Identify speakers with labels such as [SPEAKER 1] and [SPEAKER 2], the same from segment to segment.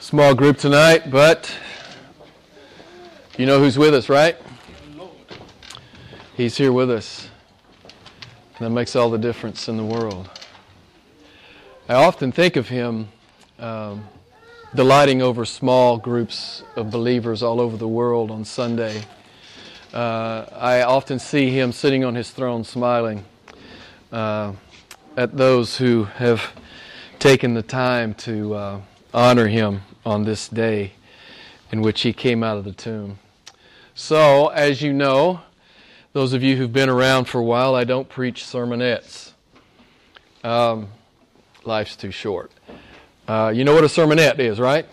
[SPEAKER 1] Small group tonight, but you know who's with us, right? He's here with us. And that makes all the difference in the world. I often think of him um, delighting over small groups of believers all over the world on Sunday. Uh, I often see him sitting on his throne smiling uh, at those who have taken the time to uh, honor him on this day in which he came out of the tomb. So, as you know, those of you who've been around for a while, I don't preach sermonettes. Um, life's too short. Uh, you know what a sermonette is, right?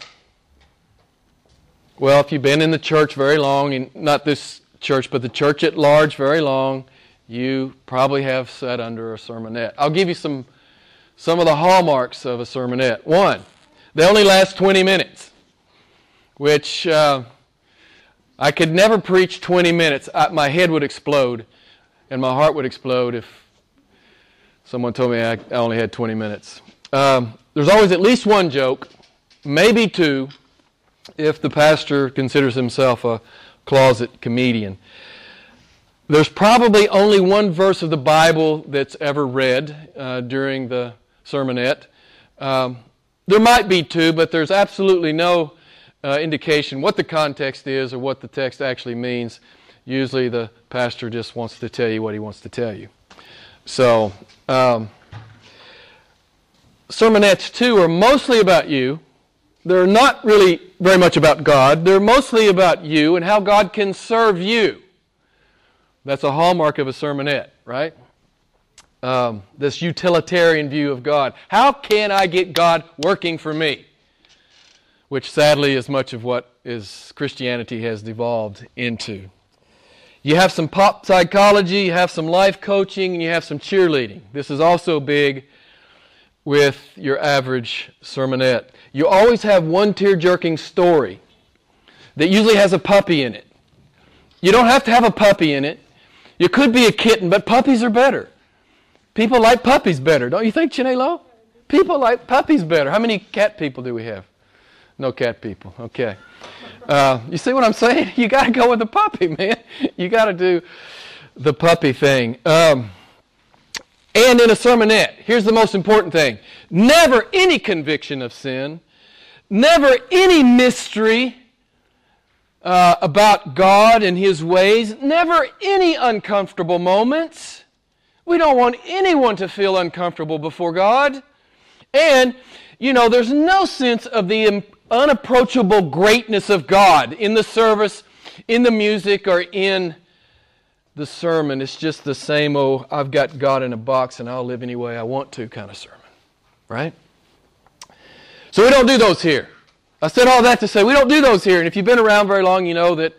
[SPEAKER 1] Well, if you've been in the church very long, and not this church, but the church at large very long, you probably have sat under a sermonette. I'll give you some some of the hallmarks of a sermonette. One, they only last 20 minutes, which uh, I could never preach 20 minutes. I, my head would explode and my heart would explode if someone told me I, I only had 20 minutes. Um, there's always at least one joke, maybe two, if the pastor considers himself a closet comedian. There's probably only one verse of the Bible that's ever read uh, during the sermonette. Um, there might be two, but there's absolutely no uh, indication what the context is or what the text actually means. Usually the pastor just wants to tell you what he wants to tell you. So, um, sermonettes, too, are mostly about you. They're not really very much about God. They're mostly about you and how God can serve you. That's a hallmark of a sermonette, right? Um, this utilitarian view of God. How can I get God working for me? Which sadly is much of what is Christianity has devolved into. You have some pop psychology, you have some life coaching, and you have some cheerleading. This is also big with your average sermonette. You always have one tear jerking story that usually has a puppy in it. You don't have to have a puppy in it. You could be a kitten, but puppies are better. People like puppies better, don't you think, Chinelo? People like puppies better. How many cat people do we have? No cat people. Okay. Uh, you see what I'm saying? You got to go with the puppy, man. You got to do the puppy thing. Um, and in a sermonette, here's the most important thing never any conviction of sin, never any mystery uh, about God and His ways, never any uncomfortable moments. We don't want anyone to feel uncomfortable before God. And, you know, there's no sense of the unapproachable greatness of God in the service, in the music, or in the sermon. It's just the same, oh, I've got God in a box and I'll live any way I want to kind of sermon. Right? So we don't do those here. I said all that to say we don't do those here. And if you've been around very long, you know that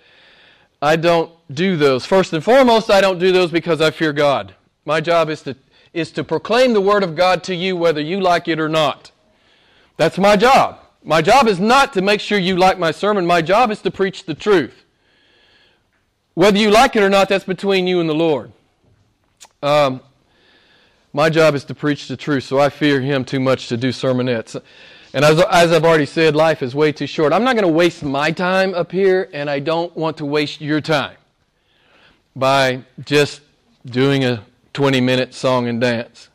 [SPEAKER 1] I don't do those. First and foremost, I don't do those because I fear God. My job is to, is to proclaim the Word of God to you whether you like it or not. That's my job. My job is not to make sure you like my sermon. My job is to preach the truth. Whether you like it or not, that's between you and the Lord. Um, my job is to preach the truth, so I fear Him too much to do sermonettes. And as, as I've already said, life is way too short. I'm not going to waste my time up here, and I don't want to waste your time by just doing a 20 minute song and dance.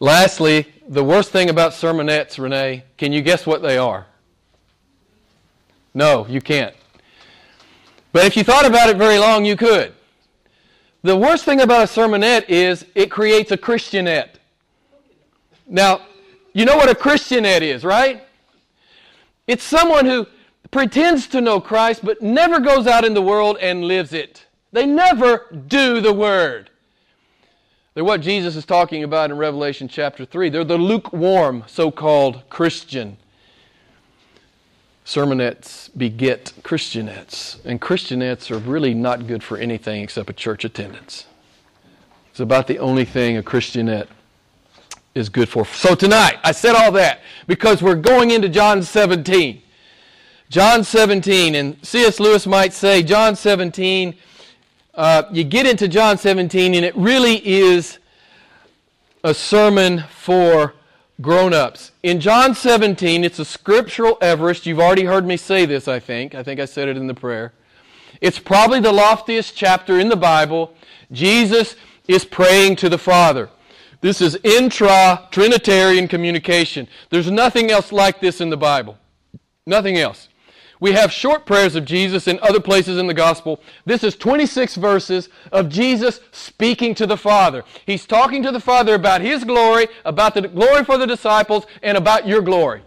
[SPEAKER 1] Lastly, the worst thing about sermonettes, Renee, can you guess what they are? No, you can't. But if you thought about it very long, you could. The worst thing about a sermonette is it creates a Christianette. Now, you know what a Christianette is, right? It's someone who pretends to know Christ but never goes out in the world and lives it. They never do the word. They're what Jesus is talking about in Revelation chapter 3. They're the lukewarm, so called Christian. Sermonettes beget Christianettes, and Christianettes are really not good for anything except a church attendance. It's about the only thing a Christianette is good for. So tonight, I said all that because we're going into John 17. John 17, and C.S. Lewis might say John 17 uh, you get into John 17, and it really is a sermon for grown ups. In John 17, it's a scriptural Everest. You've already heard me say this, I think. I think I said it in the prayer. It's probably the loftiest chapter in the Bible. Jesus is praying to the Father. This is intra Trinitarian communication. There's nothing else like this in the Bible. Nothing else. We have short prayers of Jesus in other places in the gospel. This is 26 verses of Jesus speaking to the Father. He's talking to the Father about His glory, about the glory for the disciples, and about your glory.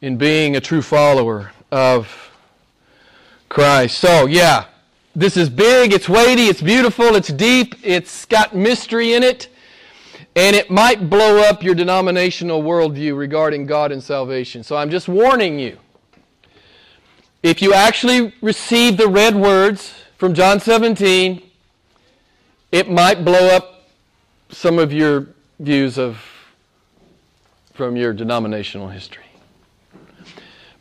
[SPEAKER 1] In being a true follower of Christ. So, yeah, this is big, it's weighty, it's beautiful, it's deep, it's got mystery in it. And it might blow up your denominational worldview regarding God and salvation. So I'm just warning you. If you actually receive the red words from John 17, it might blow up some of your views of from your denominational history.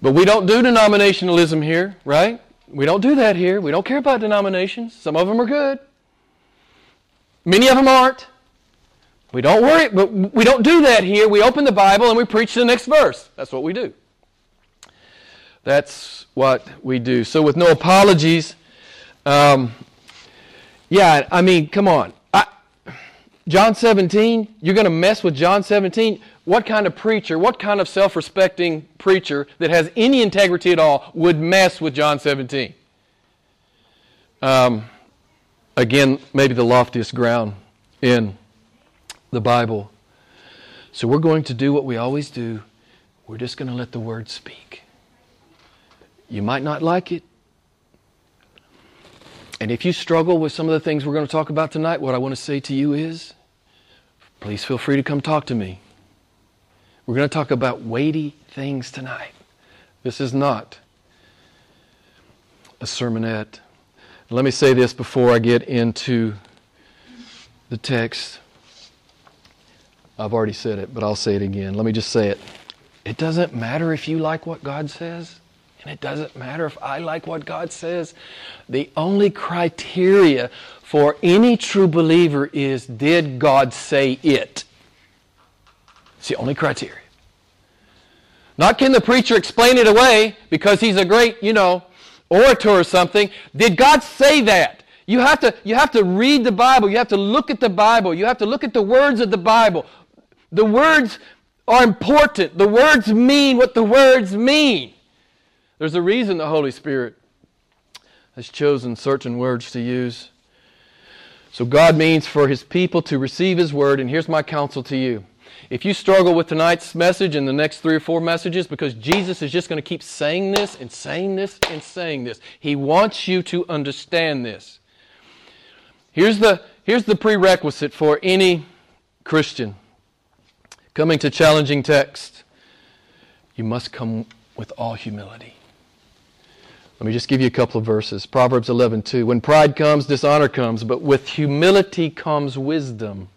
[SPEAKER 1] But we don't do denominationalism here, right? We don't do that here. We don't care about denominations. Some of them are good. Many of them aren't. We don't worry, but we don't do that here. We open the Bible and we preach the next verse. That's what we do. That's what we do. So, with no apologies, um, yeah, I mean, come on. John 17, you're going to mess with John 17? What kind of preacher, what kind of self respecting preacher that has any integrity at all would mess with John 17? Um, again, maybe the loftiest ground in the Bible. So we're going to do what we always do. We're just going to let the Word speak. You might not like it. And if you struggle with some of the things we're going to talk about tonight, what I want to say to you is please feel free to come talk to me. We're going to talk about weighty things tonight. This is not a sermonette. Let me say this before I get into the text. I've already said it, but I'll say it again. Let me just say it. It doesn't matter if you like what God says, and it doesn't matter if I like what God says. The only criteria for any true believer is did God say it? It's the only criteria. Not can the preacher explain it away because he's a great, you know, orator or something. Did God say that? You have to, you have to read the Bible. You have to look at the Bible. You have to look at the words of the Bible. The words are important. The words mean what the words mean. There's a reason the Holy Spirit has chosen certain words to use. So God means for His people to receive His word, and here's my counsel to you. If you struggle with tonight's message and the next three or four messages, because Jesus is just going to keep saying this and saying this and saying this, He wants you to understand this. Here's the, here's the prerequisite for any Christian Coming to challenging text, you must come with all humility. Let me just give you a couple of verses. Proverbs 11:2. When pride comes, dishonor comes, but with humility comes wisdom.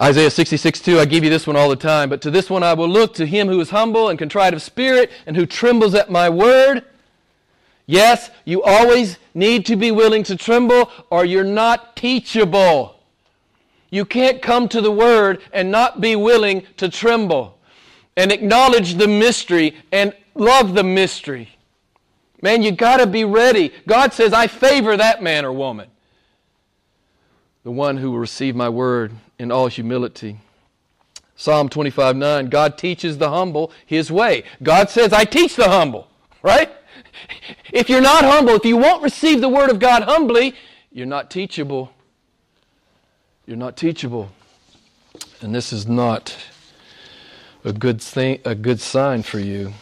[SPEAKER 1] Isaiah 66, 2, I give you this one all the time, but to this one I will look to him who is humble and contrite of spirit and who trembles at my word. Yes, you always need to be willing to tremble or you're not teachable. You can't come to the Word and not be willing to tremble and acknowledge the mystery and love the mystery. Man, you got to be ready. God says, I favor that man or woman. The one who will receive my word in all humility. Psalm 25 9, God teaches the humble his way. God says, I teach the humble, right? If you're not humble, if you won't receive the word of God humbly, you're not teachable. You're not teachable. And this is not a good thing, a good sign for you.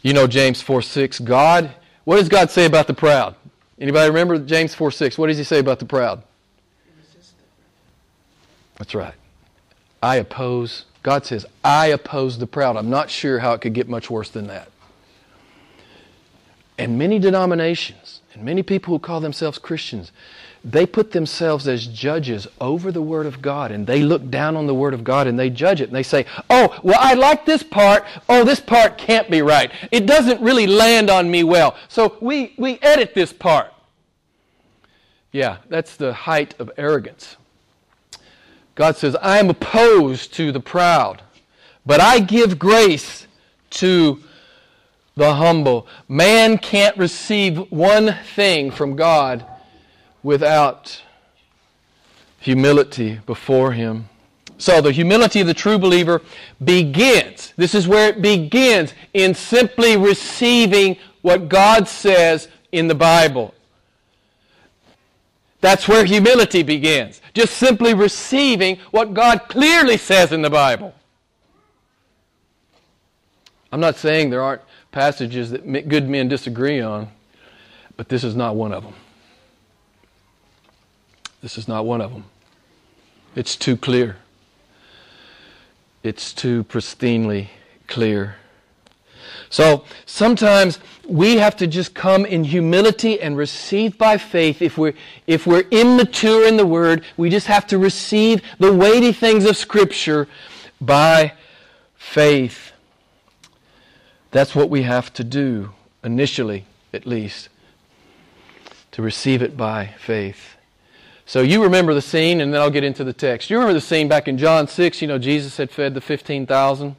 [SPEAKER 1] You know James 4 6. God, what does God say about the proud? Anybody remember James 4 6? What does he say about the proud? That's right. I oppose, God says, I oppose the proud. I'm not sure how it could get much worse than that. And many denominations and many people who call themselves Christians, they put themselves as judges over the Word of God and they look down on the Word of God and they judge it and they say, oh, well, I like this part. Oh, this part can't be right. It doesn't really land on me well. So we, we edit this part. Yeah, that's the height of arrogance. God says, I am opposed to the proud, but I give grace to the humble. Man can't receive one thing from God without humility before Him. So the humility of the true believer begins. This is where it begins in simply receiving what God says in the Bible. That's where humility begins. Just simply receiving what God clearly says in the Bible. I'm not saying there aren't passages that good men disagree on, but this is not one of them. This is not one of them. It's too clear. It's too pristinely clear. So sometimes we have to just come in humility and receive by faith. If we're, if we're immature in the Word, we just have to receive the weighty things of Scripture by faith. That's what we have to do, initially at least, to receive it by faith. So you remember the scene, and then I'll get into the text. You remember the scene back in John 6, you know, Jesus had fed the 15,000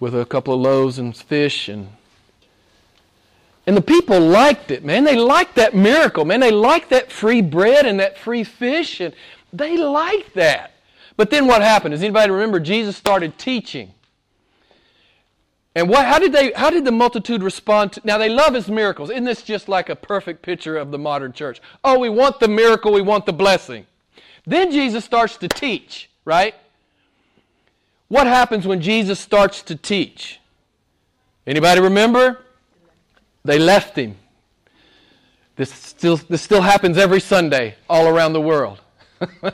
[SPEAKER 1] with a couple of loaves and fish and and the people liked it, man. They liked that miracle, man. They liked that free bread and that free fish, and they liked that. But then what happened? Does anybody remember Jesus started teaching? And what, how, did they, how did the multitude respond? To, now, they love his miracles. Isn't this just like a perfect picture of the modern church? Oh, we want the miracle, we want the blessing. Then Jesus starts to teach, right? What happens when Jesus starts to teach? Anybody remember? They left him. This still, this still happens every Sunday all around the world. you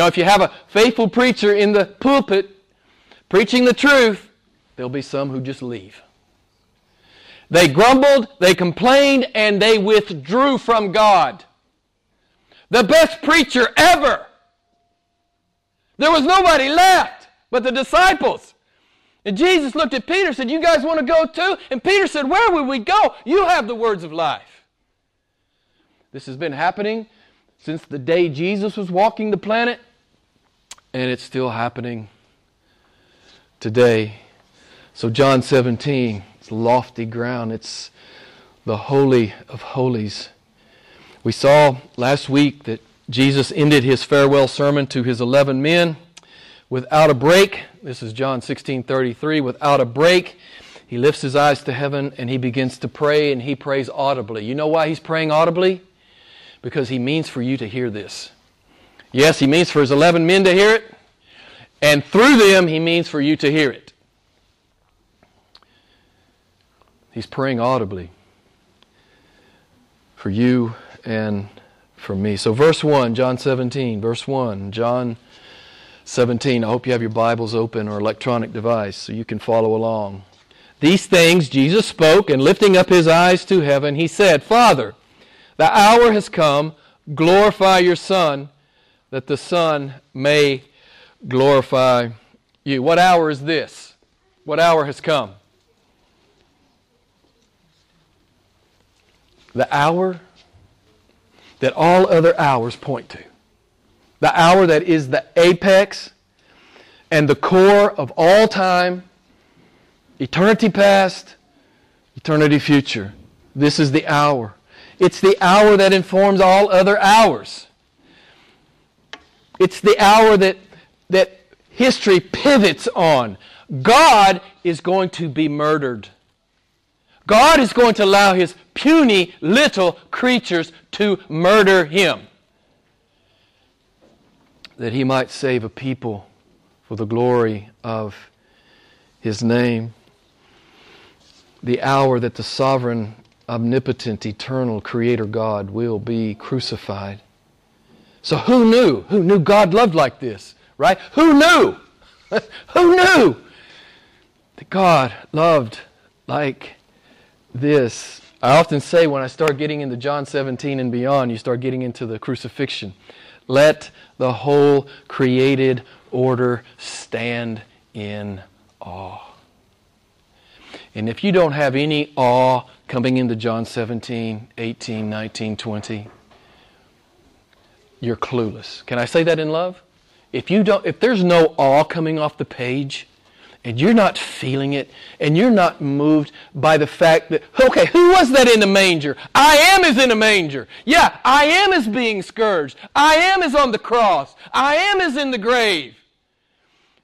[SPEAKER 1] know, if you have a faithful preacher in the pulpit preaching the truth, There'll be some who just leave. They grumbled, they complained, and they withdrew from God. The best preacher ever. There was nobody left but the disciples. And Jesus looked at Peter and said, You guys want to go too? And Peter said, Where would we go? You have the words of life. This has been happening since the day Jesus was walking the planet, and it's still happening today. So, John 17, it's lofty ground. It's the Holy of Holies. We saw last week that Jesus ended his farewell sermon to his 11 men without a break. This is John 16 33. Without a break, he lifts his eyes to heaven and he begins to pray, and he prays audibly. You know why he's praying audibly? Because he means for you to hear this. Yes, he means for his 11 men to hear it, and through them, he means for you to hear it. He's praying audibly for you and for me. So, verse 1, John 17, verse 1, John 17. I hope you have your Bibles open or electronic device so you can follow along. These things Jesus spoke, and lifting up his eyes to heaven, he said, Father, the hour has come, glorify your Son, that the Son may glorify you. What hour is this? What hour has come? The hour that all other hours point to. The hour that is the apex and the core of all time, eternity past, eternity future. This is the hour. It's the hour that informs all other hours. It's the hour that, that history pivots on. God is going to be murdered. God is going to allow his puny little creatures to murder him that he might save a people for the glory of his name. The hour that the sovereign, omnipotent, eternal Creator God will be crucified. So, who knew? Who knew God loved like this, right? Who knew? who knew that God loved like this. I often say when I start getting into John 17 and beyond, you start getting into the crucifixion. Let the whole created order stand in awe. And if you don't have any awe coming into John 17, 18, 19, 20, you're clueless. Can I say that in love? if you don't if there's no awe coming off the page and you're not feeling it. And you're not moved by the fact that okay who was that in the manger? I am is in a manger. Yeah i am is being scourged. I am is on the cross. I am is in the grave.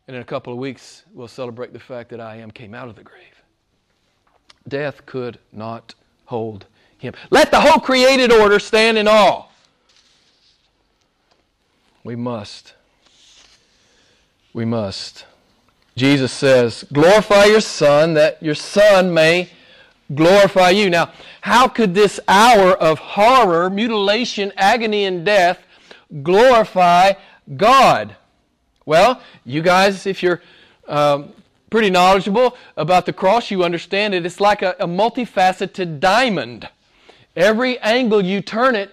[SPEAKER 1] And in a couple of weeks we'll celebrate the fact that i am came out of the grave. Death could not hold him. Let the whole created order stand in awe. We must. We must. Jesus says, Glorify your Son, that your Son may glorify you. Now, how could this hour of horror, mutilation, agony, and death glorify God? Well, you guys, if you're um, pretty knowledgeable about the cross, you understand it. It's like a, a multifaceted diamond. Every angle you turn it,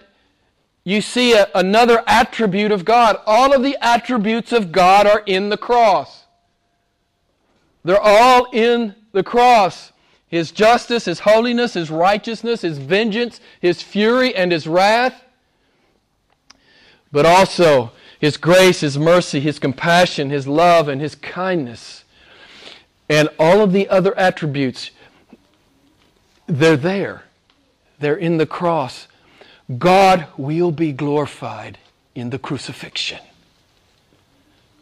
[SPEAKER 1] you see a, another attribute of God. All of the attributes of God are in the cross. They're all in the cross. His justice, His holiness, His righteousness, His vengeance, His fury, and His wrath. But also His grace, His mercy, His compassion, His love, and His kindness. And all of the other attributes, they're there. They're in the cross. God will be glorified in the crucifixion.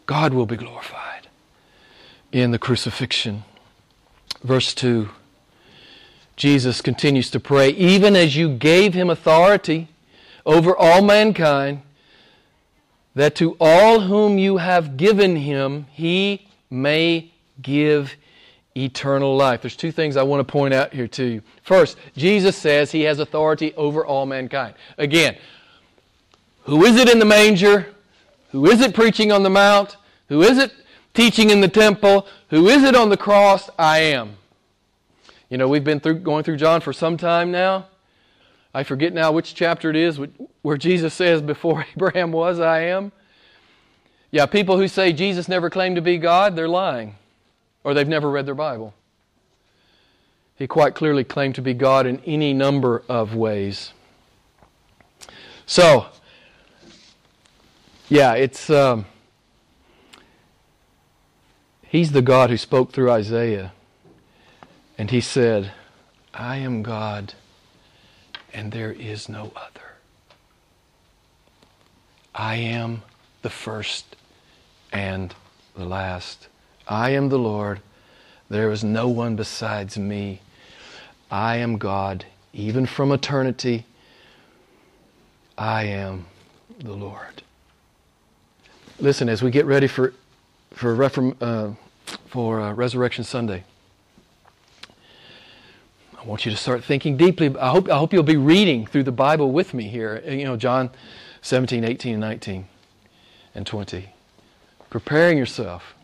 [SPEAKER 1] God will be glorified in the crucifixion. Verse 2 Jesus continues to pray, even as you gave him authority over all mankind, that to all whom you have given him, he may give eternal life. There's two things I want to point out here to you. First, Jesus says he has authority over all mankind. Again, who is it in the manger? Who is it preaching on the mount? Who is it teaching in the temple? Who is it on the cross? I am. You know, we've been through, going through John for some time now. I forget now which chapter it is where Jesus says, Before Abraham was, I am. Yeah, people who say Jesus never claimed to be God, they're lying or they've never read their Bible. He quite clearly claimed to be God in any number of ways. So, yeah, it's. Um, he's the God who spoke through Isaiah. And he said, I am God, and there is no other. I am the first and the last. I am the Lord. There is no one besides me. I am God, even from eternity. I am the Lord. Listen, as we get ready for for, Reform, uh, for uh, Resurrection Sunday, I want you to start thinking deeply. I hope, I hope you'll be reading through the Bible with me here. You know, John 17, 18, and 19, and 20. Preparing yourself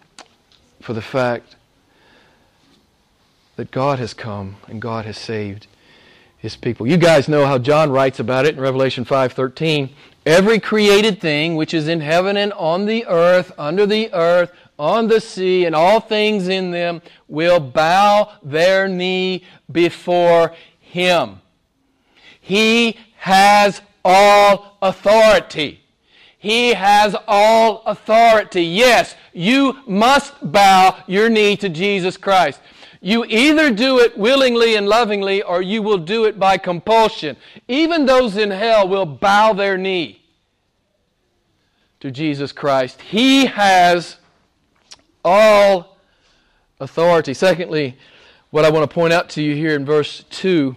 [SPEAKER 1] for the fact that God has come and God has saved his people. You guys know how John writes about it in Revelation 5:13. Every created thing which is in heaven and on the earth, under the earth, on the sea, and all things in them will bow their knee before him. He has all authority. He has all authority. Yes, you must bow your knee to Jesus Christ. You either do it willingly and lovingly or you will do it by compulsion. Even those in hell will bow their knee to Jesus Christ. He has all authority. Secondly, what I want to point out to you here in verse 2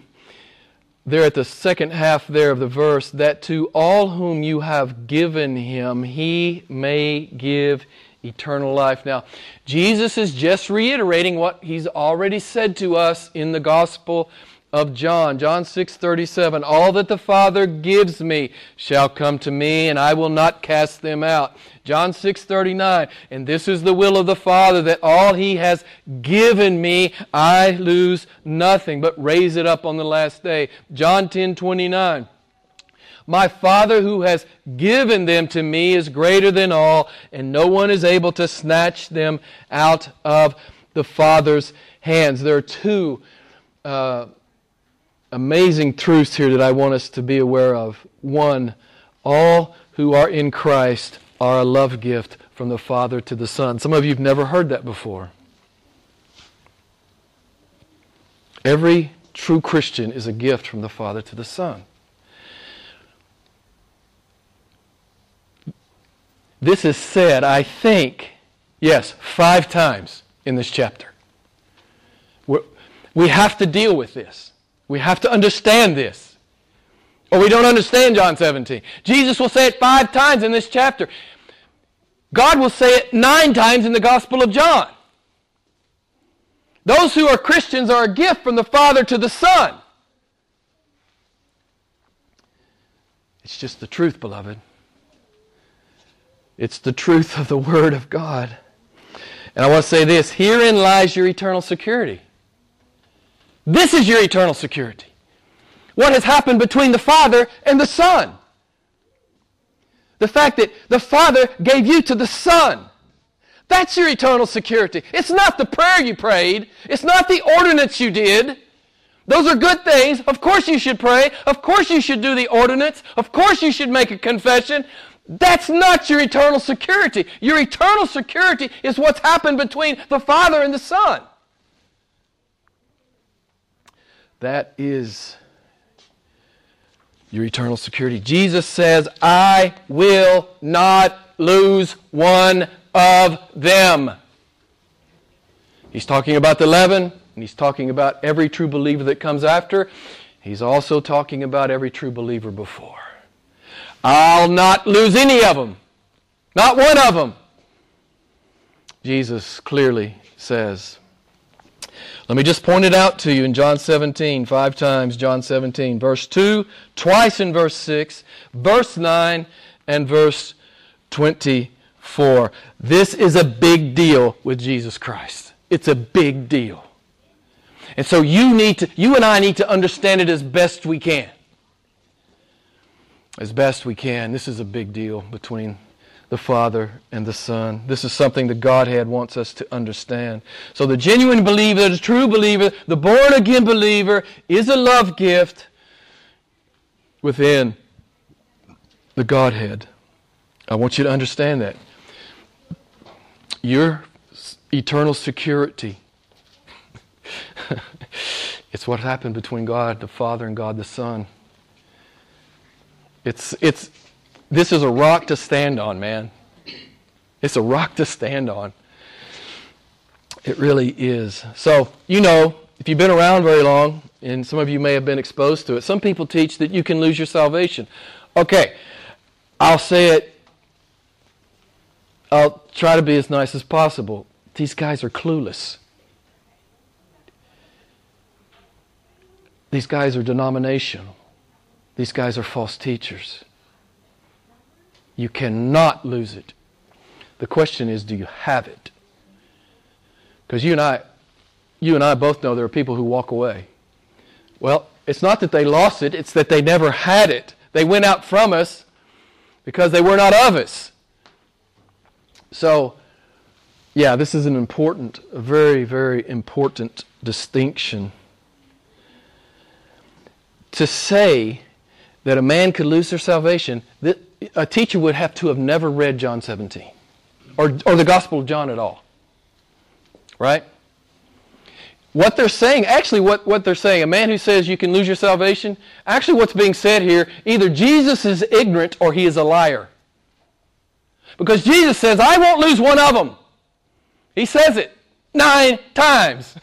[SPEAKER 1] there at the second half there of the verse that to all whom you have given him he may give eternal life now jesus is just reiterating what he's already said to us in the gospel of John. John 6:37 All that the Father gives me shall come to me and I will not cast them out. John 6:39 And this is the will of the Father that all he has given me I lose nothing but raise it up on the last day. John 10:29 my Father who has given them to me is greater than all, and no one is able to snatch them out of the Father's hands. There are two uh, amazing truths here that I want us to be aware of. One, all who are in Christ are a love gift from the Father to the Son. Some of you have never heard that before. Every true Christian is a gift from the Father to the Son. This is said, I think, yes, five times in this chapter. We have to deal with this. We have to understand this. Or we don't understand John 17. Jesus will say it five times in this chapter. God will say it nine times in the Gospel of John. Those who are Christians are a gift from the Father to the Son. It's just the truth, beloved. It's the truth of the Word of God. And I want to say this herein lies your eternal security. This is your eternal security. What has happened between the Father and the Son? The fact that the Father gave you to the Son. That's your eternal security. It's not the prayer you prayed. It's not the ordinance you did. Those are good things. Of course you should pray. Of course you should do the ordinance. Of course you should make a confession. That's not your eternal security. Your eternal security is what's happened between the Father and the Son. That is your eternal security. Jesus says, I will not lose one of them. He's talking about the leaven, and he's talking about every true believer that comes after. He's also talking about every true believer before. I'll not lose any of them, not one of them. Jesus clearly says, let me just point it out to you in John 17, five times, John 17, verse 2, twice in verse 6, verse 9, and verse 24. This is a big deal with Jesus Christ. It's a big deal. And so you need to, you and I need to understand it as best we can. As best we can. This is a big deal between the Father and the Son. This is something the Godhead wants us to understand. So the genuine believer, the true believer, the born again believer is a love gift within the Godhead. I want you to understand that. Your eternal security. it's what happened between God the Father and God the Son. It's, it's, this is a rock to stand on, man. It's a rock to stand on. It really is. So, you know, if you've been around very long, and some of you may have been exposed to it, some people teach that you can lose your salvation. Okay, I'll say it. I'll try to be as nice as possible. These guys are clueless. These guys are denominational. These guys are false teachers. You cannot lose it. The question is, do you have it? Because you and I, you and I both know there are people who walk away. Well, it's not that they lost it, it's that they never had it. They went out from us because they were not of us. So, yeah, this is an important, a very, very important distinction. To say that a man could lose their salvation, a teacher would have to have never read John 17 or, or the Gospel of John at all. Right? What they're saying, actually, what, what they're saying, a man who says you can lose your salvation, actually, what's being said here, either Jesus is ignorant or he is a liar. Because Jesus says, I won't lose one of them. He says it nine times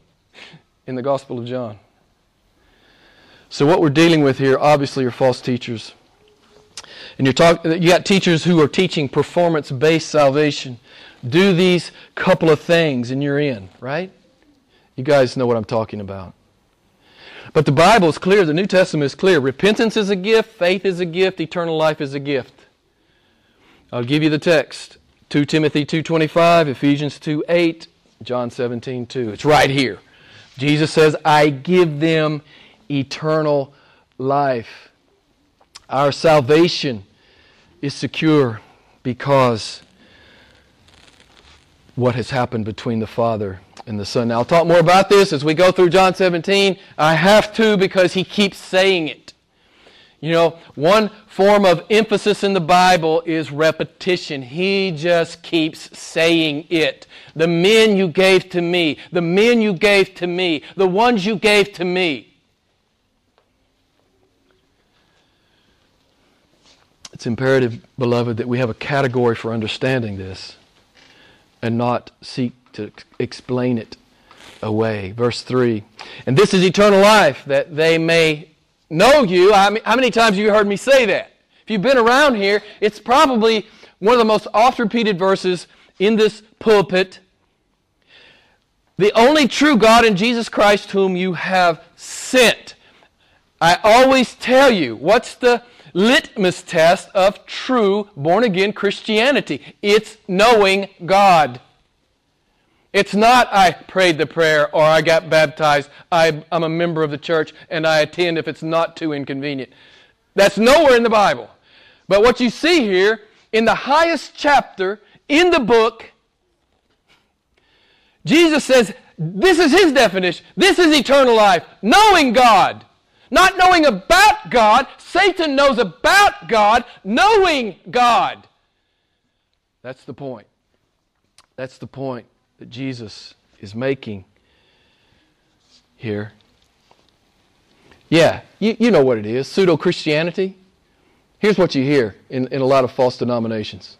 [SPEAKER 1] in the Gospel of John. So, what we're dealing with here, obviously, are false teachers. And you're talk, you got teachers who are teaching performance based salvation. Do these couple of things and you're in, right? You guys know what I'm talking about. But the Bible is clear, the New Testament is clear. Repentance is a gift, faith is a gift, eternal life is a gift. I'll give you the text. 2 Timothy 2:25, Ephesians 2:8, John 17:2. It's right here. Jesus says, "I give them eternal life." Our salvation is secure because what has happened between the Father and the Son. Now, I'll talk more about this as we go through John 17. I have to because he keeps saying it. You know, one form of emphasis in the Bible is repetition. He just keeps saying it. The men you gave to me, the men you gave to me, the ones you gave to me. It's imperative, beloved, that we have a category for understanding this and not seek to explain it away. Verse 3 And this is eternal life, that they may know you. how many times have you heard me say that? If you've been around here, it's probably one of the most oft repeated verses in this pulpit. The only true God in Jesus Christ, whom you have sent. I always tell you, what's the litmus test of true born again Christianity? It's knowing God. It's not I prayed the prayer or I got baptized, I, am a member of the church and I attend if it's not too inconvenient. That's nowhere in the Bible. But what you see here in the highest chapter in the book, Jesus says, this is his definition. This is eternal life, knowing God. Not knowing about God. Satan knows about God, knowing God. That's the point. That's the point that Jesus is making here. Yeah, you, you know what it is pseudo Christianity. Here's what you hear in, in a lot of false denominations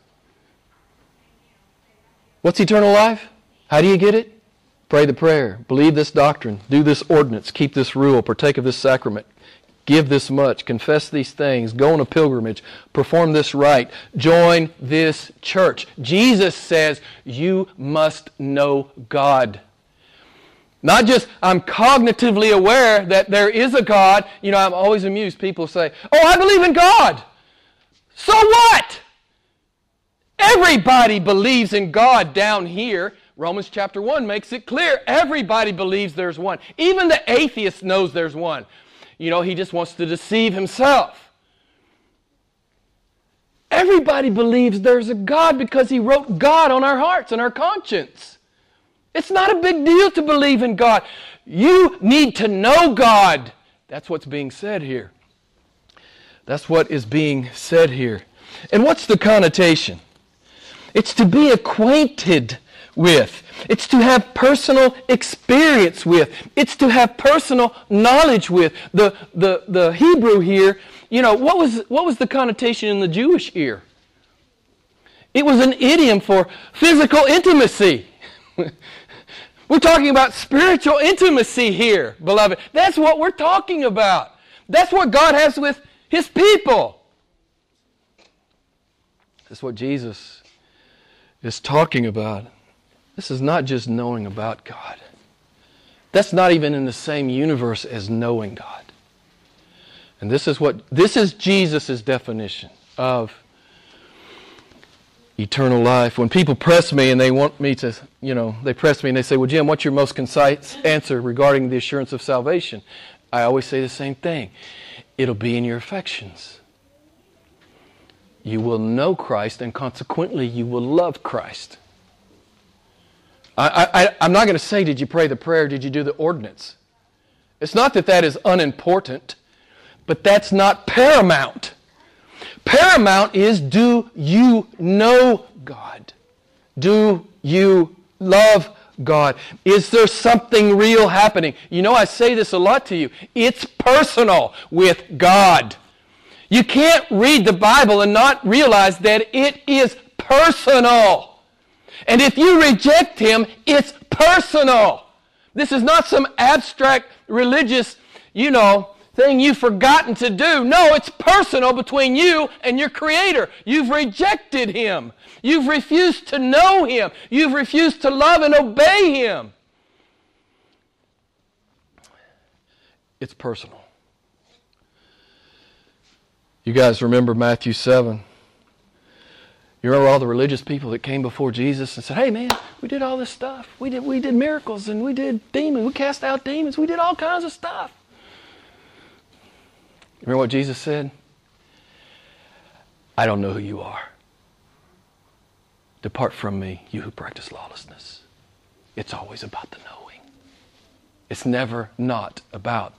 [SPEAKER 1] What's eternal life? How do you get it? Pray the prayer, believe this doctrine, do this ordinance, keep this rule, partake of this sacrament. Give this much, confess these things, go on a pilgrimage, perform this rite, join this church. Jesus says you must know God. Not just I'm cognitively aware that there is a God. You know, I'm always amused. People say, Oh, I believe in God. So what? Everybody believes in God down here. Romans chapter 1 makes it clear. Everybody believes there's one. Even the atheist knows there's one. You know, he just wants to deceive himself. Everybody believes there's a God because he wrote God on our hearts and our conscience. It's not a big deal to believe in God. You need to know God. That's what's being said here. That's what is being said here. And what's the connotation? It's to be acquainted with. It's to have personal experience with. It's to have personal knowledge with. The, the, the Hebrew here, you know, what was, what was the connotation in the Jewish ear? It was an idiom for physical intimacy. we're talking about spiritual intimacy here, beloved. That's what we're talking about. That's what God has with His people. That's what Jesus is talking about. This is not just knowing about God. That's not even in the same universe as knowing God. And this is what this is Jesus' definition of eternal life. When people press me and they want me to, you know, they press me and they say, Well, Jim, what's your most concise answer regarding the assurance of salvation? I always say the same thing it'll be in your affections. You will know Christ, and consequently, you will love Christ. I, am not going to say, did you pray the prayer? Did you do the ordinance? It's not that that is unimportant, but that's not paramount. Paramount is do you know God? Do you love God? Is there something real happening? You know, I say this a lot to you. It's personal with God. You can't read the Bible and not realize that it is personal. And if you reject him, it's personal. This is not some abstract religious, you know, thing you've forgotten to do. No, it's personal between you and your Creator. You've rejected Him. You've refused to know Him. You've refused to love and obey Him. It's personal. You guys remember Matthew 7. You remember all the religious people that came before Jesus and said, Hey man, we did all this stuff. We did we did miracles and we did demons. We cast out demons. We did all kinds of stuff. Remember what Jesus said? I don't know who you are. Depart from me, you who practice lawlessness. It's always about the knowing. It's never not about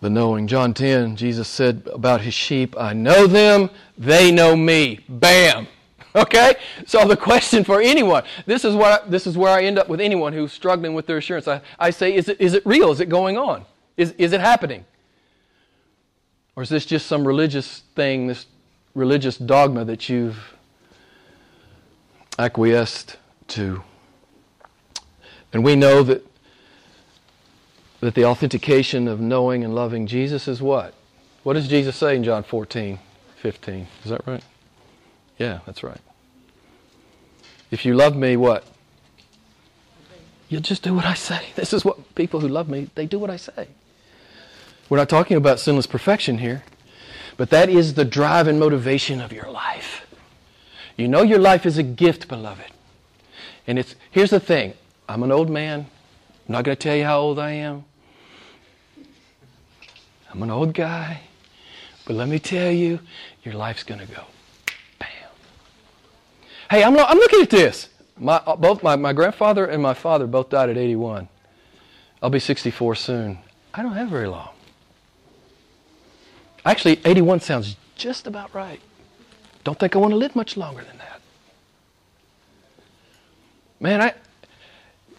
[SPEAKER 1] the knowing. John 10, Jesus said about his sheep, I know them, they know me. Bam! Okay? So the question for anyone, this is, what I, this is where I end up with anyone who's struggling with their assurance. I, I say, is it, is it real? Is it going on? Is, is it happening? Or is this just some religious thing, this religious dogma that you've acquiesced to? And we know that that the authentication of knowing and loving Jesus is what? What does Jesus say in John 14, 15? Is that right? Yeah, that's right. If you love me, what? You'll just do what I say. This is what people who love me, they do what I say. We're not talking about sinless perfection here, but that is the drive and motivation of your life. You know your life is a gift, beloved. And it's here's the thing. I'm an old man. I'm not going to tell you how old I am. I'm an old guy. But let me tell you, your life's going to go bam. Hey, I'm, I'm looking at this. My, uh, both my, my grandfather and my father both died at 81. I'll be 64 soon. I don't have very long. Actually, 81 sounds just about right. Don't think I want to live much longer than that. Man, I,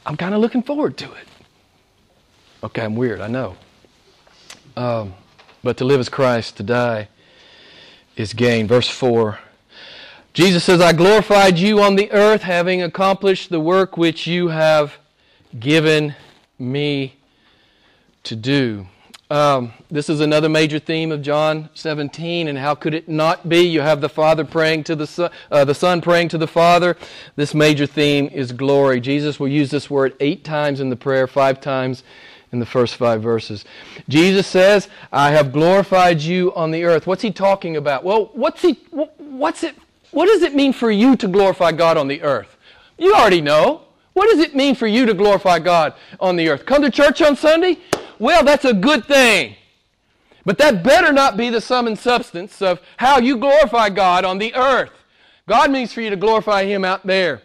[SPEAKER 1] I'm kind of looking forward to it. Okay, I'm weird, I know. Um, but to live as Christ, to die is gain. Verse 4 Jesus says, I glorified you on the earth, having accomplished the work which you have given me to do. Um, this is another major theme of John 17, and how could it not be? You have the Father praying to the Son, uh, the Son praying to the Father. This major theme is glory. Jesus will use this word eight times in the prayer, five times in the first five verses. Jesus says, I have glorified you on the earth. What's he talking about? Well, what's he, what's it, what does it mean for you to glorify God on the earth? You already know. What does it mean for you to glorify God on the earth? Come to church on Sunday? Well, that's a good thing. But that better not be the sum and substance of how you glorify God on the earth. God means for you to glorify Him out there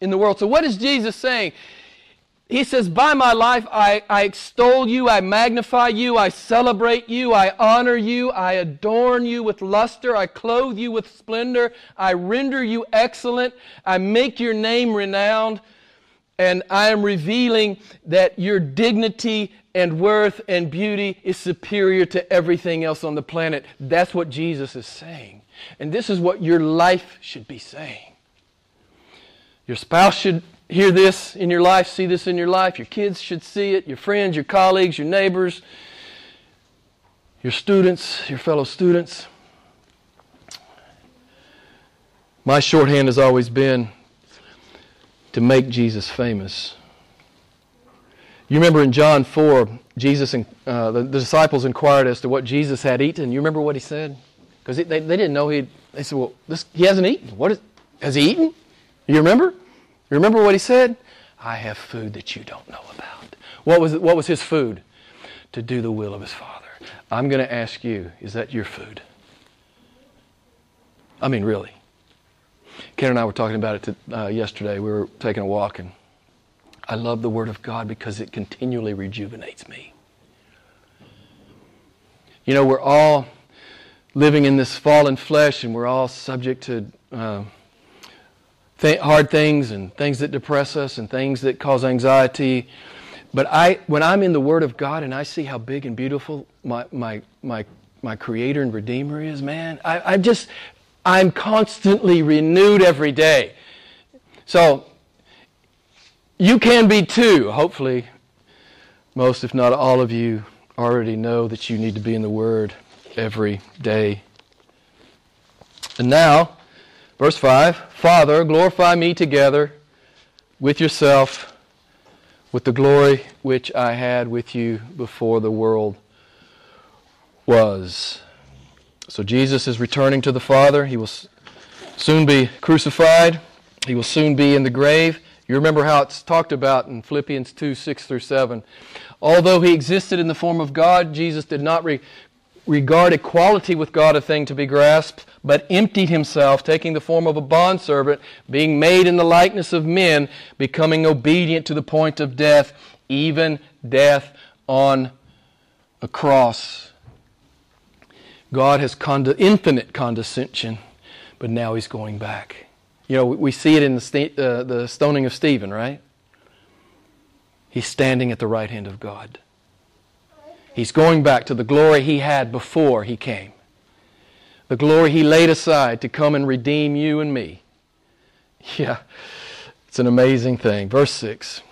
[SPEAKER 1] in the world. So, what is Jesus saying? He says, By my life I, I extol you, I magnify you, I celebrate you, I honor you, I adorn you with luster, I clothe you with splendor, I render you excellent, I make your name renowned, and I am revealing that your dignity and worth and beauty is superior to everything else on the planet. That's what Jesus is saying. And this is what your life should be saying. Your spouse should hear this in your life, see this in your life. Your kids should see it, your friends, your colleagues, your neighbors, your students, your fellow students. My shorthand has always been to make Jesus famous. You remember in John 4, Jesus and uh, the, the, disciples inquired as to what Jesus had eaten. You remember what he said? Because they, they didn't know he. They said, "Well, this, he hasn't eaten. What is? Has he eaten? You remember? Remember what he said? I have food that you don't know about. What was, what was his food? To do the will of his Father. I'm going to ask you, is that your food? I mean, really. Ken and I were talking about it to, uh, yesterday. We were taking a walk, and I love the Word of God because it continually rejuvenates me. You know, we're all living in this fallen flesh, and we're all subject to. Uh, th- hard things and things that depress us and things that cause anxiety. But I, when I'm in the Word of God and I see how big and beautiful my, my, my, my Creator and Redeemer is, man, I, I just, I'm constantly renewed every day. So, you can be too. Hopefully, most, if not all of you, already know that you need to be in the Word every day. And now, Verse 5 Father, glorify me together with yourself with the glory which I had with you before the world was. So Jesus is returning to the Father. He will soon be crucified, he will soon be in the grave. You remember how it's talked about in Philippians 2 6 through 7. Although he existed in the form of God, Jesus did not re- regard equality with God a thing to be grasped, but emptied himself, taking the form of a bondservant, being made in the likeness of men, becoming obedient to the point of death, even death on a cross. God has conde- infinite condescension, but now he's going back. You know, we see it in the, st- uh, the stoning of Stephen, right? He's standing at the right hand of God. He's going back to the glory he had before he came. The glory he laid aside to come and redeem you and me. Yeah, it's an amazing thing. Verse 6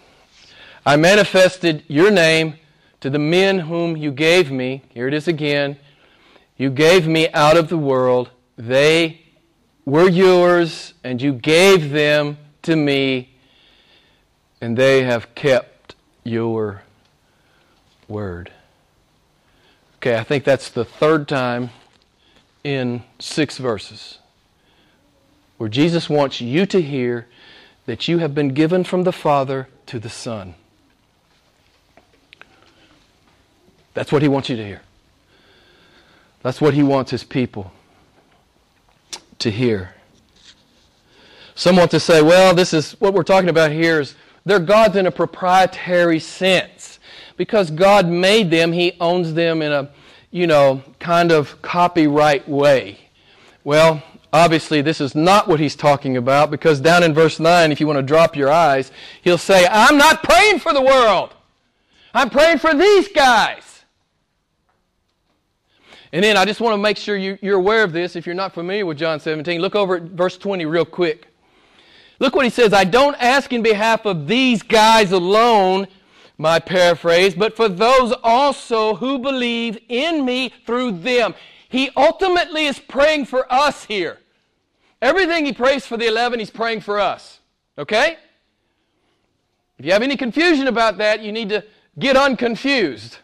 [SPEAKER 1] I manifested your name to the men whom you gave me. Here it is again. You gave me out of the world. They were yours, and you gave them to me, and they have kept your word. Okay, I think that's the third time in six verses where Jesus wants you to hear that you have been given from the Father to the Son. That's what he wants you to hear. That's what he wants his people to hear. Some want to say, well, this is what we're talking about here is they're gods in a proprietary sense. Because God made them, he owns them in a, you know, kind of copyright way. Well, obviously this is not what he's talking about because down in verse 9, if you want to drop your eyes, he'll say, I'm not praying for the world. I'm praying for these guys. And then I just want to make sure you, are aware of this if you're not familiar with John 17. Look over at verse 20 real quick. Look what he says I don't ask in behalf of these guys alone, my paraphrase, but for those also who believe in me through them. He ultimately is praying for us here. Everything he prays for the 11, he's praying for us. Okay? If you have any confusion about that, you need to get unconfused.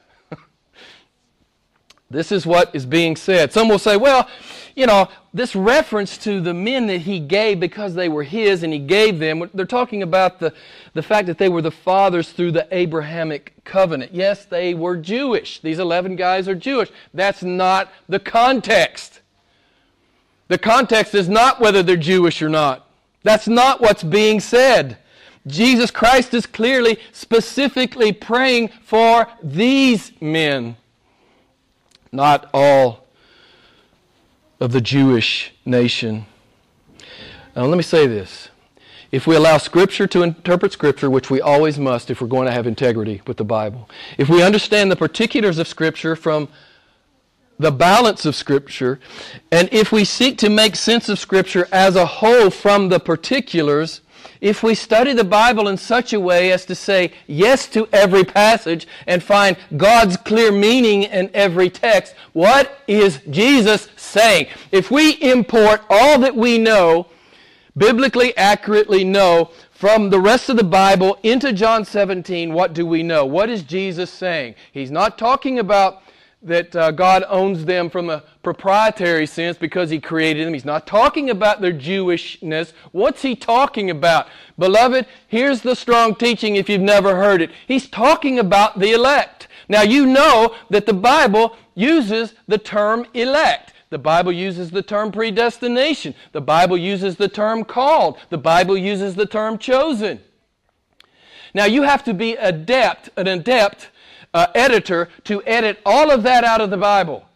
[SPEAKER 1] This is what is being said. Some will say, well, you know, this reference to the men that he gave because they were his and he gave them, they're talking about the, the fact that they were the fathers through the Abrahamic covenant. Yes, they were Jewish. These 11 guys are Jewish. That's not the context. The context is not whether they're Jewish or not. That's not what's being said. Jesus Christ is clearly, specifically praying for these men not all of the Jewish nation. Now, let me say this. If we allow Scripture to interpret Scripture, which we always must if we're going to have integrity with the Bible, if we understand the particulars of Scripture from the balance of Scripture, and if we seek to make sense of Scripture as a whole from the particulars, if we study the Bible in such a way as to say yes to every passage and find God's clear meaning in every text, what is Jesus saying? If we import all that we know, biblically accurately know, from the rest of the Bible into John 17, what do we know? What is Jesus saying? He's not talking about that uh, God owns them from a proprietary sense because He created them. He's not talking about their Jewishness. What's He talking about? Beloved, here's the strong teaching if you've never heard it. He's talking about the elect. Now, you know that the Bible uses the term elect. The Bible uses the term predestination. The Bible uses the term called. The Bible uses the term chosen. Now, you have to be adept, an adept uh, editor to edit all of that out of the Bible.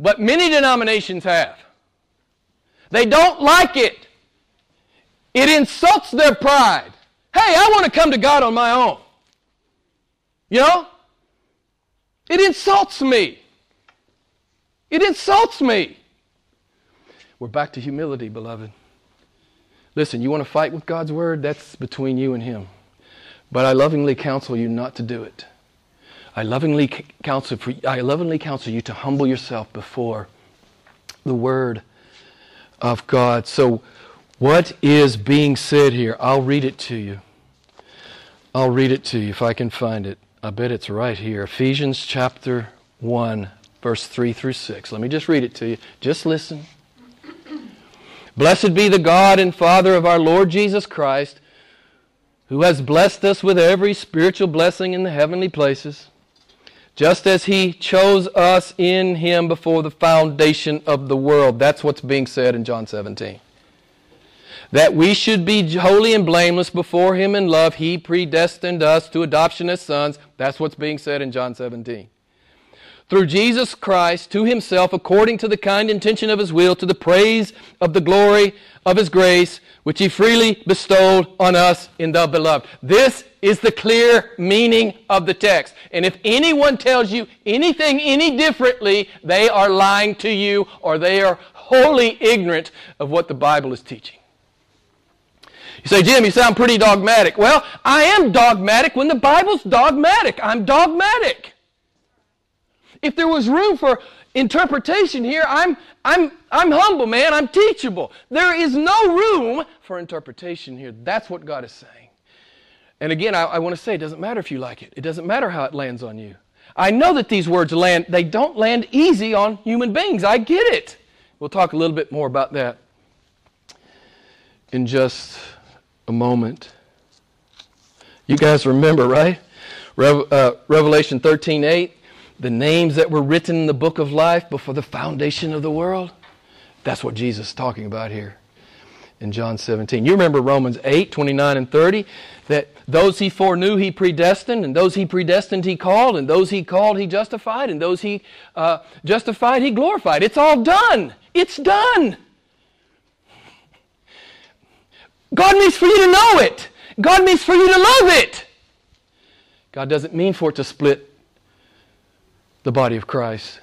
[SPEAKER 1] But many denominations have. They don't like it. It insults their pride. Hey, I want to come to God on my own. You know? It insults me. It insults me. We're back to humility, beloved. Listen, you want to fight with God's word? That's between you and Him. But I lovingly counsel you not to do it. I lovingly counsel, for, I lovingly counsel you to humble yourself before the Word of God. So, what is being said here? I'll read it to you. I'll read it to you if I can find it. I bet it's right here. Ephesians chapter 1, verse 3 through 6. Let me just read it to you. Just listen. Blessed be the God and Father of our Lord Jesus Christ, who has blessed us with every spiritual blessing in the heavenly places just as he chose us in him before the foundation of the world. That's what's being said in John 17. That we should be holy and blameless before him in love, he predestined us to adoption as sons. That's what's being said in John 17. through Jesus Christ to himself according to the kind intention of his will to the praise of the glory of his grace which he freely bestowed on us in the beloved. This is the clear meaning of the text. And if anyone tells you anything any differently, they are lying to you or they are wholly ignorant of what the Bible is teaching. You say, Jim, you sound pretty dogmatic. Well, I am dogmatic when the Bible's dogmatic. I'm dogmatic. If there was room for interpretation here, I'm, I'm, I'm humble, man. I'm teachable. There is no room for interpretation here. That's what God is saying. And again, I, I want to say it doesn't matter if you like it, it doesn't matter how it lands on you. I know that these words land, they don't land easy on human beings. I get it. We'll talk a little bit more about that in just a moment. You guys remember, right? uh, Revelation 13 8 the names that were written in the book of life before the foundation of the world. That's what Jesus is talking about here in John 17. You remember Romans 8, 29 and 30, that those he foreknew he predestined, and those he predestined he called, and those he called he justified, and those he uh, justified he glorified. It's all done. It's done. God means for you to know it. God means for you to love it. God doesn't mean for it to split the body of Christ.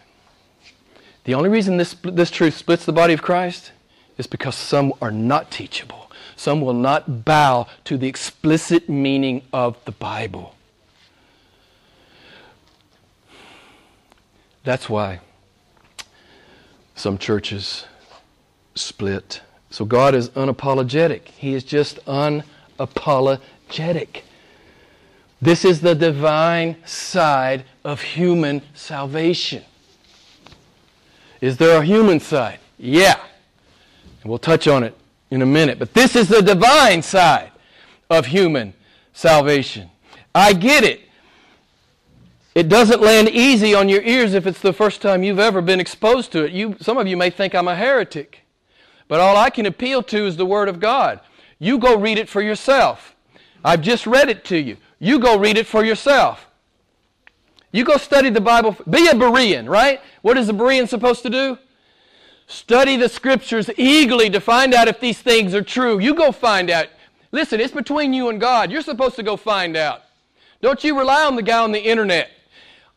[SPEAKER 1] The only reason this, this truth splits the body of Christ is because some are not teachable. Some will not bow to the explicit meaning of the Bible. That's why some churches split. So God is unapologetic. He is just unapologetic. This is the divine side of human salvation. Is there a human side? Yeah. And we'll touch on it in a minute. But this is the divine side of human salvation. I get it. It doesn't land easy on your ears if it's the first time you've ever been exposed to it. You, some of you may think I'm a heretic. But all I can appeal to is the Word of God. You go read it for yourself. I've just read it to you. You go read it for yourself. You go study the Bible. Be a Berean, right? What is a Berean supposed to do? Study the scriptures eagerly to find out if these things are true. You go find out. Listen, it's between you and God. You're supposed to go find out. Don't you rely on the guy on the internet.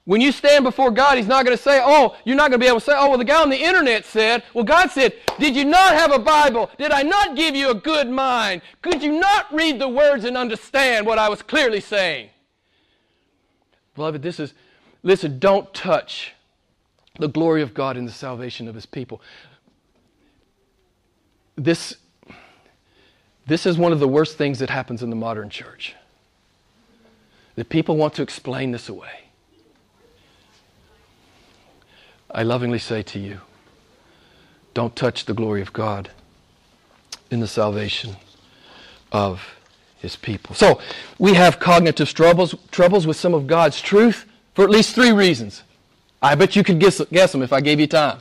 [SPEAKER 1] When you stand before God, He's not going to say, Oh, you're not going to be able to say, Oh, well, the guy on the internet said, Well, God said, Did you not have a Bible? Did I not give you a good mind? Could you not read the words and understand what I was clearly saying? Beloved, this is, listen, don't touch the glory of God in the salvation of His people. This, this is one of the worst things that happens in the modern church. That people want to explain this away. I lovingly say to you, don't touch the glory of God in the salvation of his people. So, we have cognitive troubles, troubles with some of God's truth for at least three reasons. I bet you could guess, guess them if I gave you time.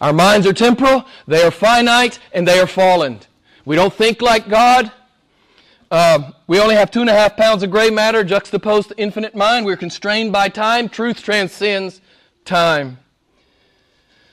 [SPEAKER 1] Our minds are temporal, they are finite, and they are fallen. We don't think like God. Uh, we only have two and a half pounds of gray matter juxtaposed to infinite mind. We're constrained by time. Truth transcends time.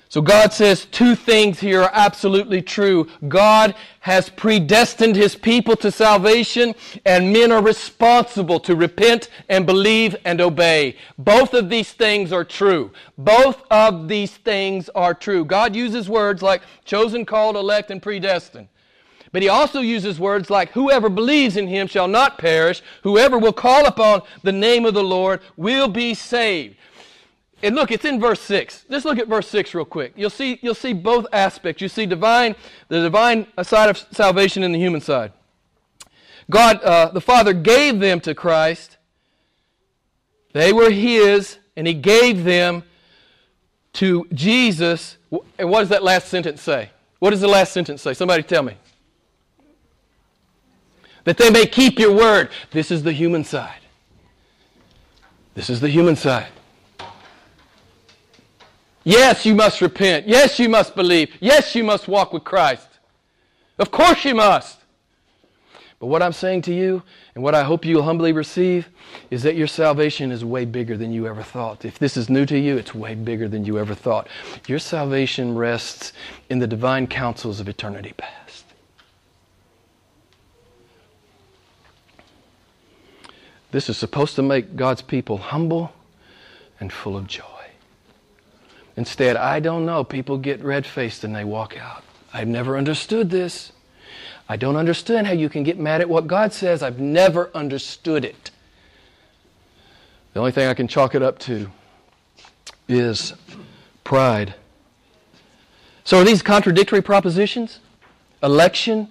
[SPEAKER 1] So God says two things here are absolutely true. God has predestined his people to salvation and men are responsible to repent and believe and obey. Both of these things are true. Both of these things are true. God uses words like chosen, called, elect, and predestined. But he also uses words like, whoever believes in him shall not perish. Whoever will call upon the name of the Lord will be saved. And look, it's in verse 6. Just look at verse 6 real quick. You'll see, you'll see both aspects. You see divine, the divine side of salvation and the human side. God, uh, the Father, gave them to Christ. They were His, and He gave them to Jesus. And what does that last sentence say? What does the last sentence say? Somebody tell me. That they may keep your word. This is the human side. This is the human side. Yes, you must repent. Yes, you must believe. Yes, you must walk with Christ. Of course you must. But what I'm saying to you, and what I hope you'll humbly receive, is that your salvation is way bigger than you ever thought. If this is new to you, it's way bigger than you ever thought. Your salvation rests in the divine counsels of eternity past. This is supposed to make God's people humble and full of joy. Instead, I don't know, people get red faced and they walk out. I've never understood this. I don't understand how you can get mad at what God says. I've never understood it. The only thing I can chalk it up to is pride. So are these contradictory propositions? Election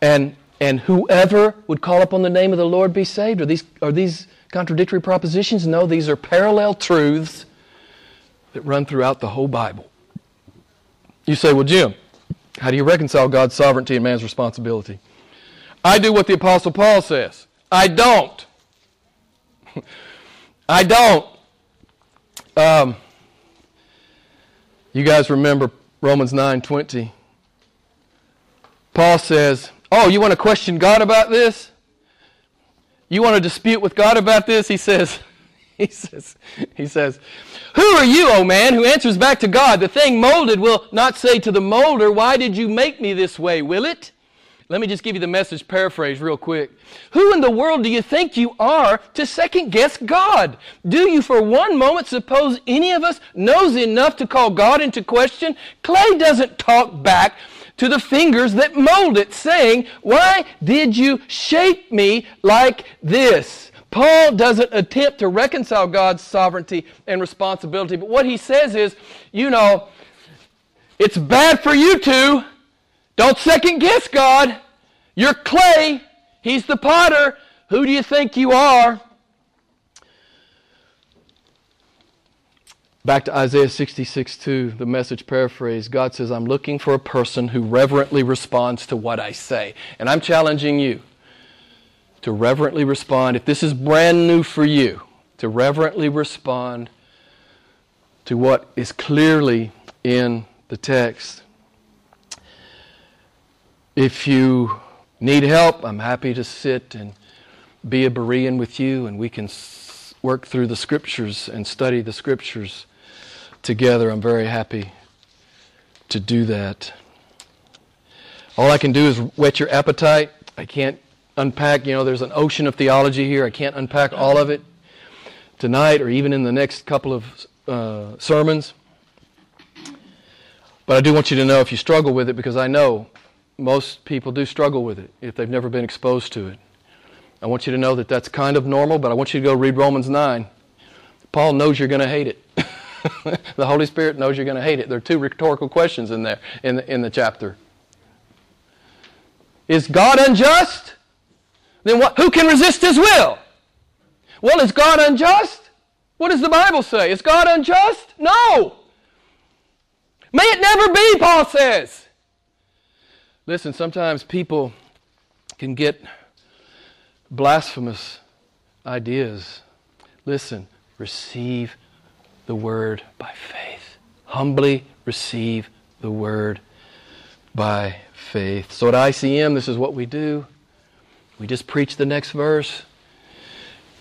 [SPEAKER 1] and and whoever would call upon the name of the Lord be saved? Are these are these contradictory propositions? No, these are parallel truths that run throughout the whole Bible. You say, well, Jim, how do you reconcile God's sovereignty and man's responsibility? I do what the Apostle Paul says. I don't. I don't. Um, you guys remember Romans 9:20. Paul says, "Oh, you want to question God about this? You want to dispute with God about this?" He says, he says, he says, Who are you, O man, who answers back to God? The thing molded will not say to the molder, Why did you make me this way, will it? Let me just give you the message paraphrase real quick. Who in the world do you think you are to second guess God? Do you for one moment suppose any of us knows enough to call God into question? Clay doesn't talk back to the fingers that mold it, saying, Why did you shape me like this? Paul doesn't attempt to reconcile God's sovereignty and responsibility, but what he says is, you know, it's bad for you to. Don't second guess God. You're clay. He's the potter. Who do you think you are? Back to Isaiah 66 2, the message paraphrase. God says, I'm looking for a person who reverently responds to what I say. And I'm challenging you to reverently respond. If this is brand new for you, to reverently respond to what is clearly in the text. If you need help, I'm happy to sit and be a Berean with you, and we can work through the scriptures and study the scriptures together. I'm very happy to do that. All I can do is whet your appetite. I can't unpack, you know, there's an ocean of theology here. I can't unpack all of it tonight or even in the next couple of uh, sermons. But I do want you to know if you struggle with it, because I know most people do struggle with it if they've never been exposed to it. I want you to know that that's kind of normal, but I want you to go read Romans 9. Paul knows you're going to hate it. the Holy Spirit knows you're going to hate it. There are two rhetorical questions in there in the, in the chapter. Is God unjust? Then what, who can resist his will? Well, is God unjust? What does the Bible say? Is God unjust? No. May it never be, Paul says. Listen, sometimes people can get blasphemous ideas. Listen, receive the word by faith. Humbly receive the word by faith. So at ICM, this is what we do. We just preach the next verse.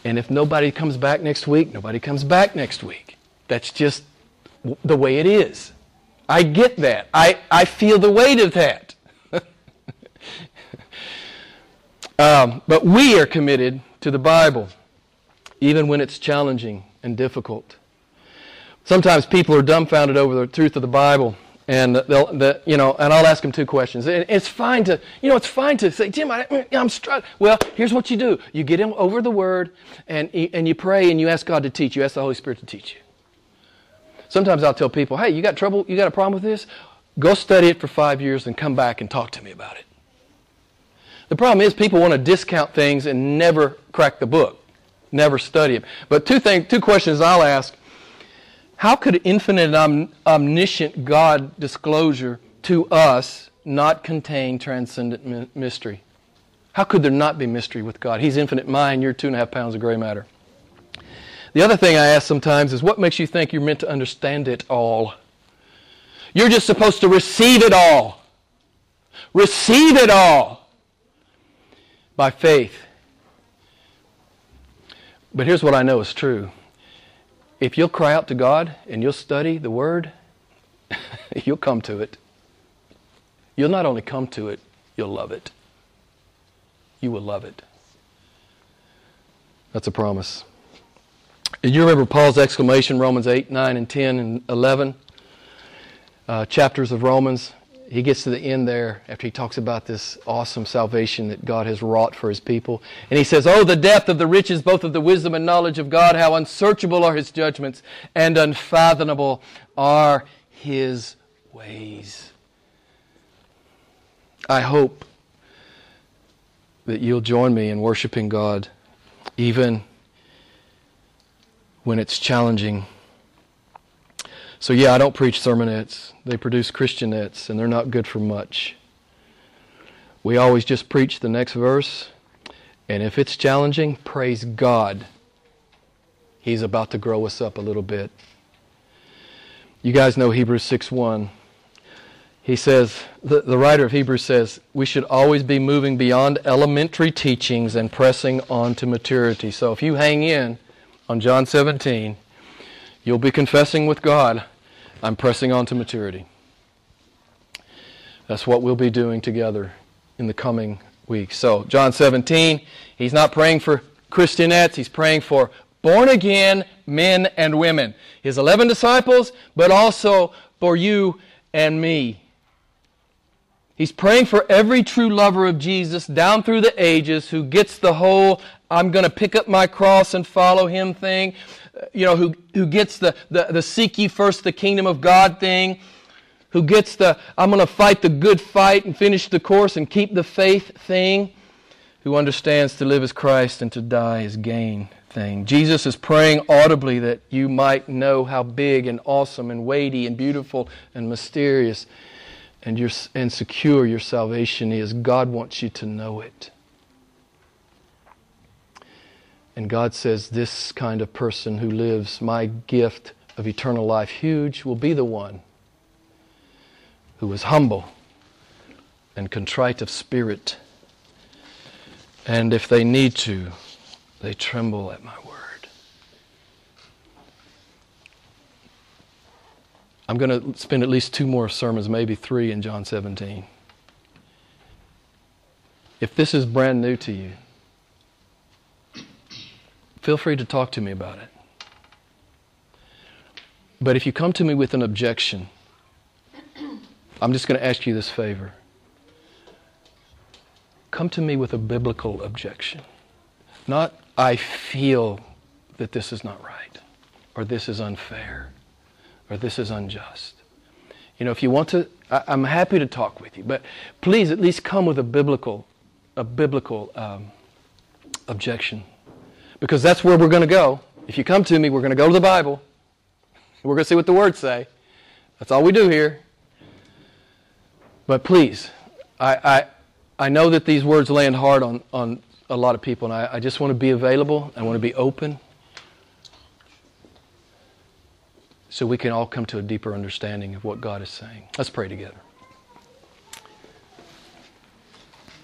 [SPEAKER 1] And if nobody comes back next week, nobody comes back next week. That's just the way it is. I get that. I, I feel the weight of that. um, but we are committed to the Bible, even when it's challenging and difficult. Sometimes people are dumbfounded over the truth of the Bible and they'll, the, you know, and I'll ask them two questions. And it's fine to, you know, it's fine to say, Jim, I, am struggling. Well, here's what you do: you get him over the Word, and and you pray, and you ask God to teach you. Ask the Holy Spirit to teach you. Sometimes I'll tell people, Hey, you got trouble? You got a problem with this? Go study it for five years, and come back and talk to me about it. The problem is people want to discount things and never crack the book, never study it. But two things, two questions I'll ask how could infinite om- omniscient God disclosure to us not contain transcendent mi- mystery? How could there not be mystery with God? He's infinite mind, you're two and a half pounds of gray matter. The other thing I ask sometimes is what makes you think you're meant to understand it all? You're just supposed to receive it all. Receive it all. by faith. But here's what I know is true. If you'll cry out to God and you'll study the Word, you'll come to it. You'll not only come to it, you'll love it. You will love it. That's a promise. And you remember Paul's exclamation, Romans 8, 9, and 10, and 11 uh, chapters of Romans. He gets to the end there after he talks about this awesome salvation that God has wrought for his people. And he says, Oh, the depth of the riches, both of the wisdom and knowledge of God, how unsearchable are his judgments, and unfathomable are his ways. I hope that you'll join me in worshiping God, even when it's challenging. So, yeah, I don't preach sermonettes. They produce Christianettes, and they're not good for much. We always just preach the next verse, and if it's challenging, praise God. He's about to grow us up a little bit. You guys know Hebrews 6 1. He says, the, the writer of Hebrews says, we should always be moving beyond elementary teachings and pressing on to maturity. So if you hang in, on John 17, you'll be confessing with God, I'm pressing on to maturity. That's what we'll be doing together in the coming weeks. So, John 17, he's not praying for Christianettes, he's praying for born again men and women. His 11 disciples, but also for you and me. He's praying for every true lover of Jesus down through the ages who gets the whole I'm going to pick up my cross and follow him thing, you know, who, who gets the, the, the seek ye first the kingdom of God thing, who gets the I'm going to fight the good fight and finish the course and keep the faith thing, who understands to live as Christ and to die as gain thing. Jesus is praying audibly that you might know how big and awesome and weighty and beautiful and mysterious and, your, and secure your salvation is. God wants you to know it. And God says, This kind of person who lives my gift of eternal life huge will be the one who is humble and contrite of spirit. And if they need to, they tremble at my word. I'm going to spend at least two more sermons, maybe three, in John 17. If this is brand new to you, feel free to talk to me about it. But if you come to me with an objection, I'm just going to ask you this favor. Come to me with a biblical objection. Not, I feel that this is not right, or this is unfair, or this is unjust. You know, if you want to, I, am happy to talk with you, but please at least come with a biblical, a biblical um, objection because that's where we're going to go. If you come to me, we're going to go to the Bible. We're going to see what the words say. That's all we do here. But please, I, I, I know that these words land hard on, on a lot of people, and I, I just want to be available. I want to be open so we can all come to a deeper understanding of what God is saying. Let's pray together.